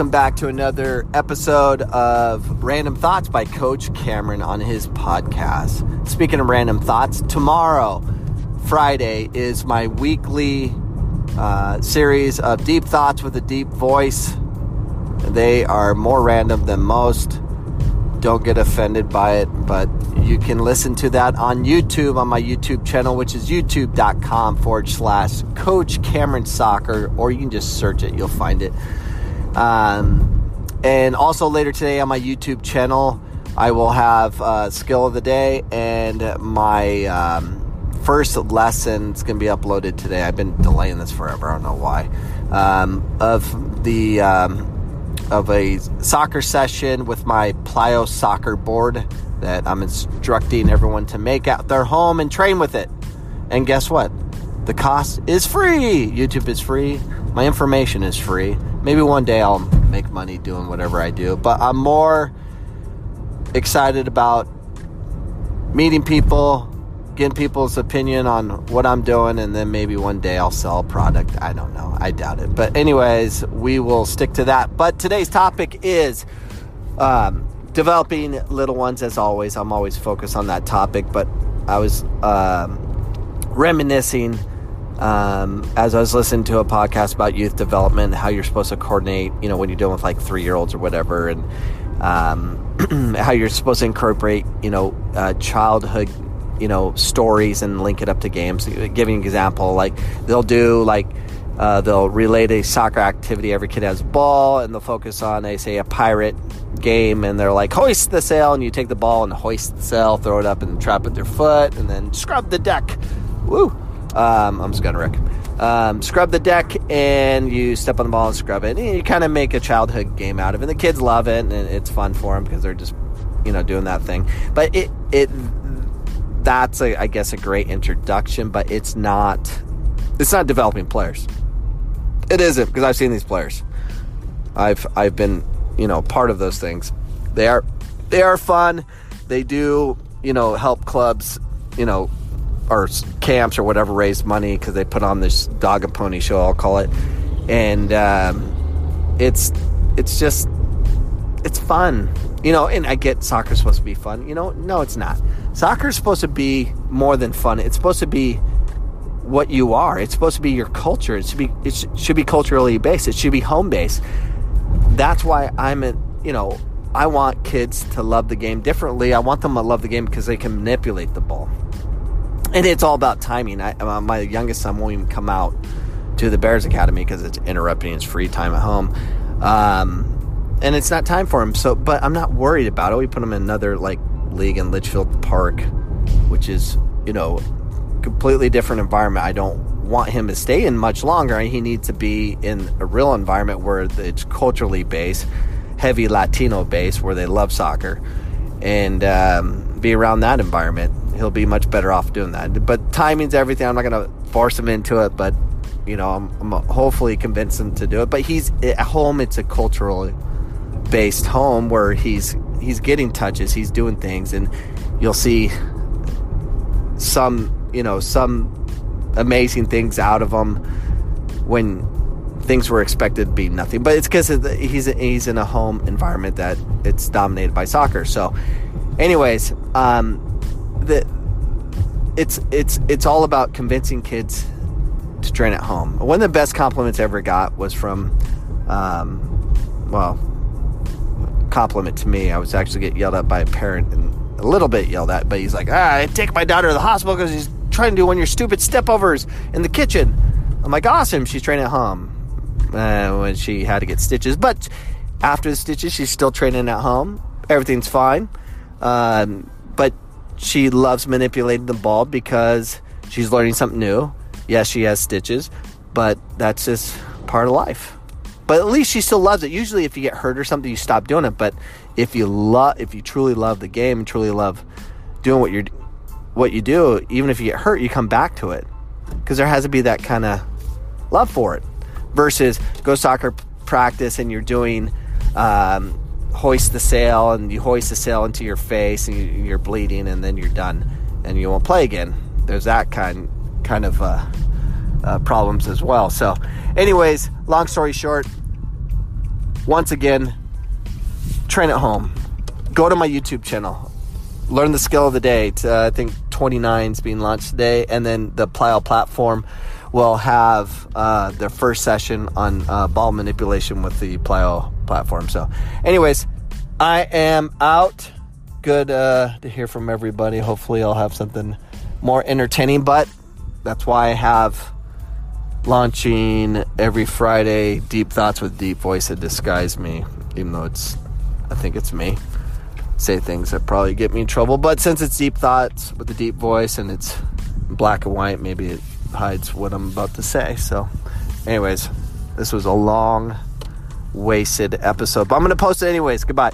welcome back to another episode of Random Thoughts by Coach Cameron on his podcast. Speaking of random thoughts, tomorrow, Friday, is my weekly uh, series of deep thoughts with a deep voice. They are more random than most. Don't get offended by it, but you can listen to that on YouTube on my YouTube channel, which is youtube.com forward slash Coach Cameron Soccer, or you can just search it, you'll find it. Um, and also later today on my YouTube channel, I will have uh, skill of the day and my um, first lesson. It's going to be uploaded today. I've been delaying this forever. I don't know why. Um, of the um, of a soccer session with my Plyo soccer board that I'm instructing everyone to make at their home and train with it. And guess what? The cost is free. YouTube is free. My information is free. Maybe one day I'll make money doing whatever I do, but I'm more excited about meeting people, getting people's opinion on what I'm doing, and then maybe one day I'll sell a product. I don't know. I doubt it. But, anyways, we will stick to that. But today's topic is um, developing little ones, as always. I'm always focused on that topic, but I was um, reminiscing um, as I was listening to a podcast about youth development, how you're supposed to coordinate, you know, when you're dealing with like three year olds or whatever, and um, how you're supposed to incorporate, you know, uh, childhood, you know, stories and link it up to games. Giving an example, like they'll do like uh, they'll relate a soccer activity. Every kid has a ball, and they'll focus on, a say, a pirate game, and they're like, hoist the sail, and you take the ball and hoist the sail, throw it up and trap it with your foot, and then scrub the deck. Woo! Um, I'm just gonna wreck. Um, scrub the deck and you step on the ball and scrub it. And you kind of make a childhood game out of it. And the kids love it and it's fun for them because they're just, you know, doing that thing. But it, it, that's a, I guess a great introduction, but it's not, it's not developing players. It isn't because I've seen these players. I've, I've been, you know, part of those things. They are, they are fun. They do, you know, help clubs, you know, or camps or whatever raise money because they put on this dog and pony show, I'll call it, and um, it's it's just it's fun, you know. And I get soccer's supposed to be fun, you know. No, it's not. Soccer's supposed to be more than fun. It's supposed to be what you are. It's supposed to be your culture. It should be it should be culturally based. It should be home based. That's why I'm a you know I want kids to love the game differently. I want them to love the game because they can manipulate the ball and it's all about timing. I, uh, my youngest son won't even come out to the Bears Academy because it's interrupting his free time at home, um, and it's not time for him. So, but I'm not worried about it. We put him in another like league in Litchfield Park, which is you know completely different environment. I don't want him to stay in much longer. He needs to be in a real environment where it's culturally based, heavy Latino based, where they love soccer, and um, be around that environment he'll be much better off doing that. But timing's everything. I'm not going to force him into it, but you know, I'm, I'm hopefully convince him to do it. But he's at home. It's a cultural based home where he's he's getting touches, he's doing things, and you'll see some you know some amazing things out of him when things were expected to be nothing. But it's because he's he's in a home environment that it's dominated by soccer. So, anyways, um, the it's it's it's all about convincing kids to train at home. One of the best compliments I ever got was from, um, well, compliment to me. I was actually get yelled at by a parent and a little bit yelled at, but he's like, ah, I take my daughter to the hospital because she's trying to do one of your stupid stepovers in the kitchen. I'm like, awesome. She's training at home uh, when she had to get stitches, but after the stitches, she's still training at home. Everything's fine. Um, but she loves manipulating the ball because she's learning something new. Yes, she has stitches, but that's just part of life. But at least she still loves it. Usually, if you get hurt or something, you stop doing it. But if you love, if you truly love the game and truly love doing what you're, what you do, even if you get hurt, you come back to it because there has to be that kind of love for it. Versus go soccer practice and you're doing um, hoist the sail and you hoist the sail into your face and you, are bleeding and then you're done and you won't play again. There's that kind kind of uh, uh, problems as well. So, anyways, long story short, once again, train at home. Go to my YouTube channel. Learn the skill of the day. Uh, I think 29 is being launched today, and then the Plyo platform will have uh, their first session on uh, ball manipulation with the Plyo platform. So, anyways, I am out. Good uh, to hear from everybody. Hopefully, I'll have something more entertaining, but that's why I have launching every Friday Deep Thoughts with Deep Voice that disguise me, even though it's, I think it's me. Say things that probably get me in trouble, but since it's Deep Thoughts with the deep voice and it's black and white, maybe it hides what I'm about to say. So, anyways, this was a long, wasted episode, but I'm going to post it anyways. Goodbye.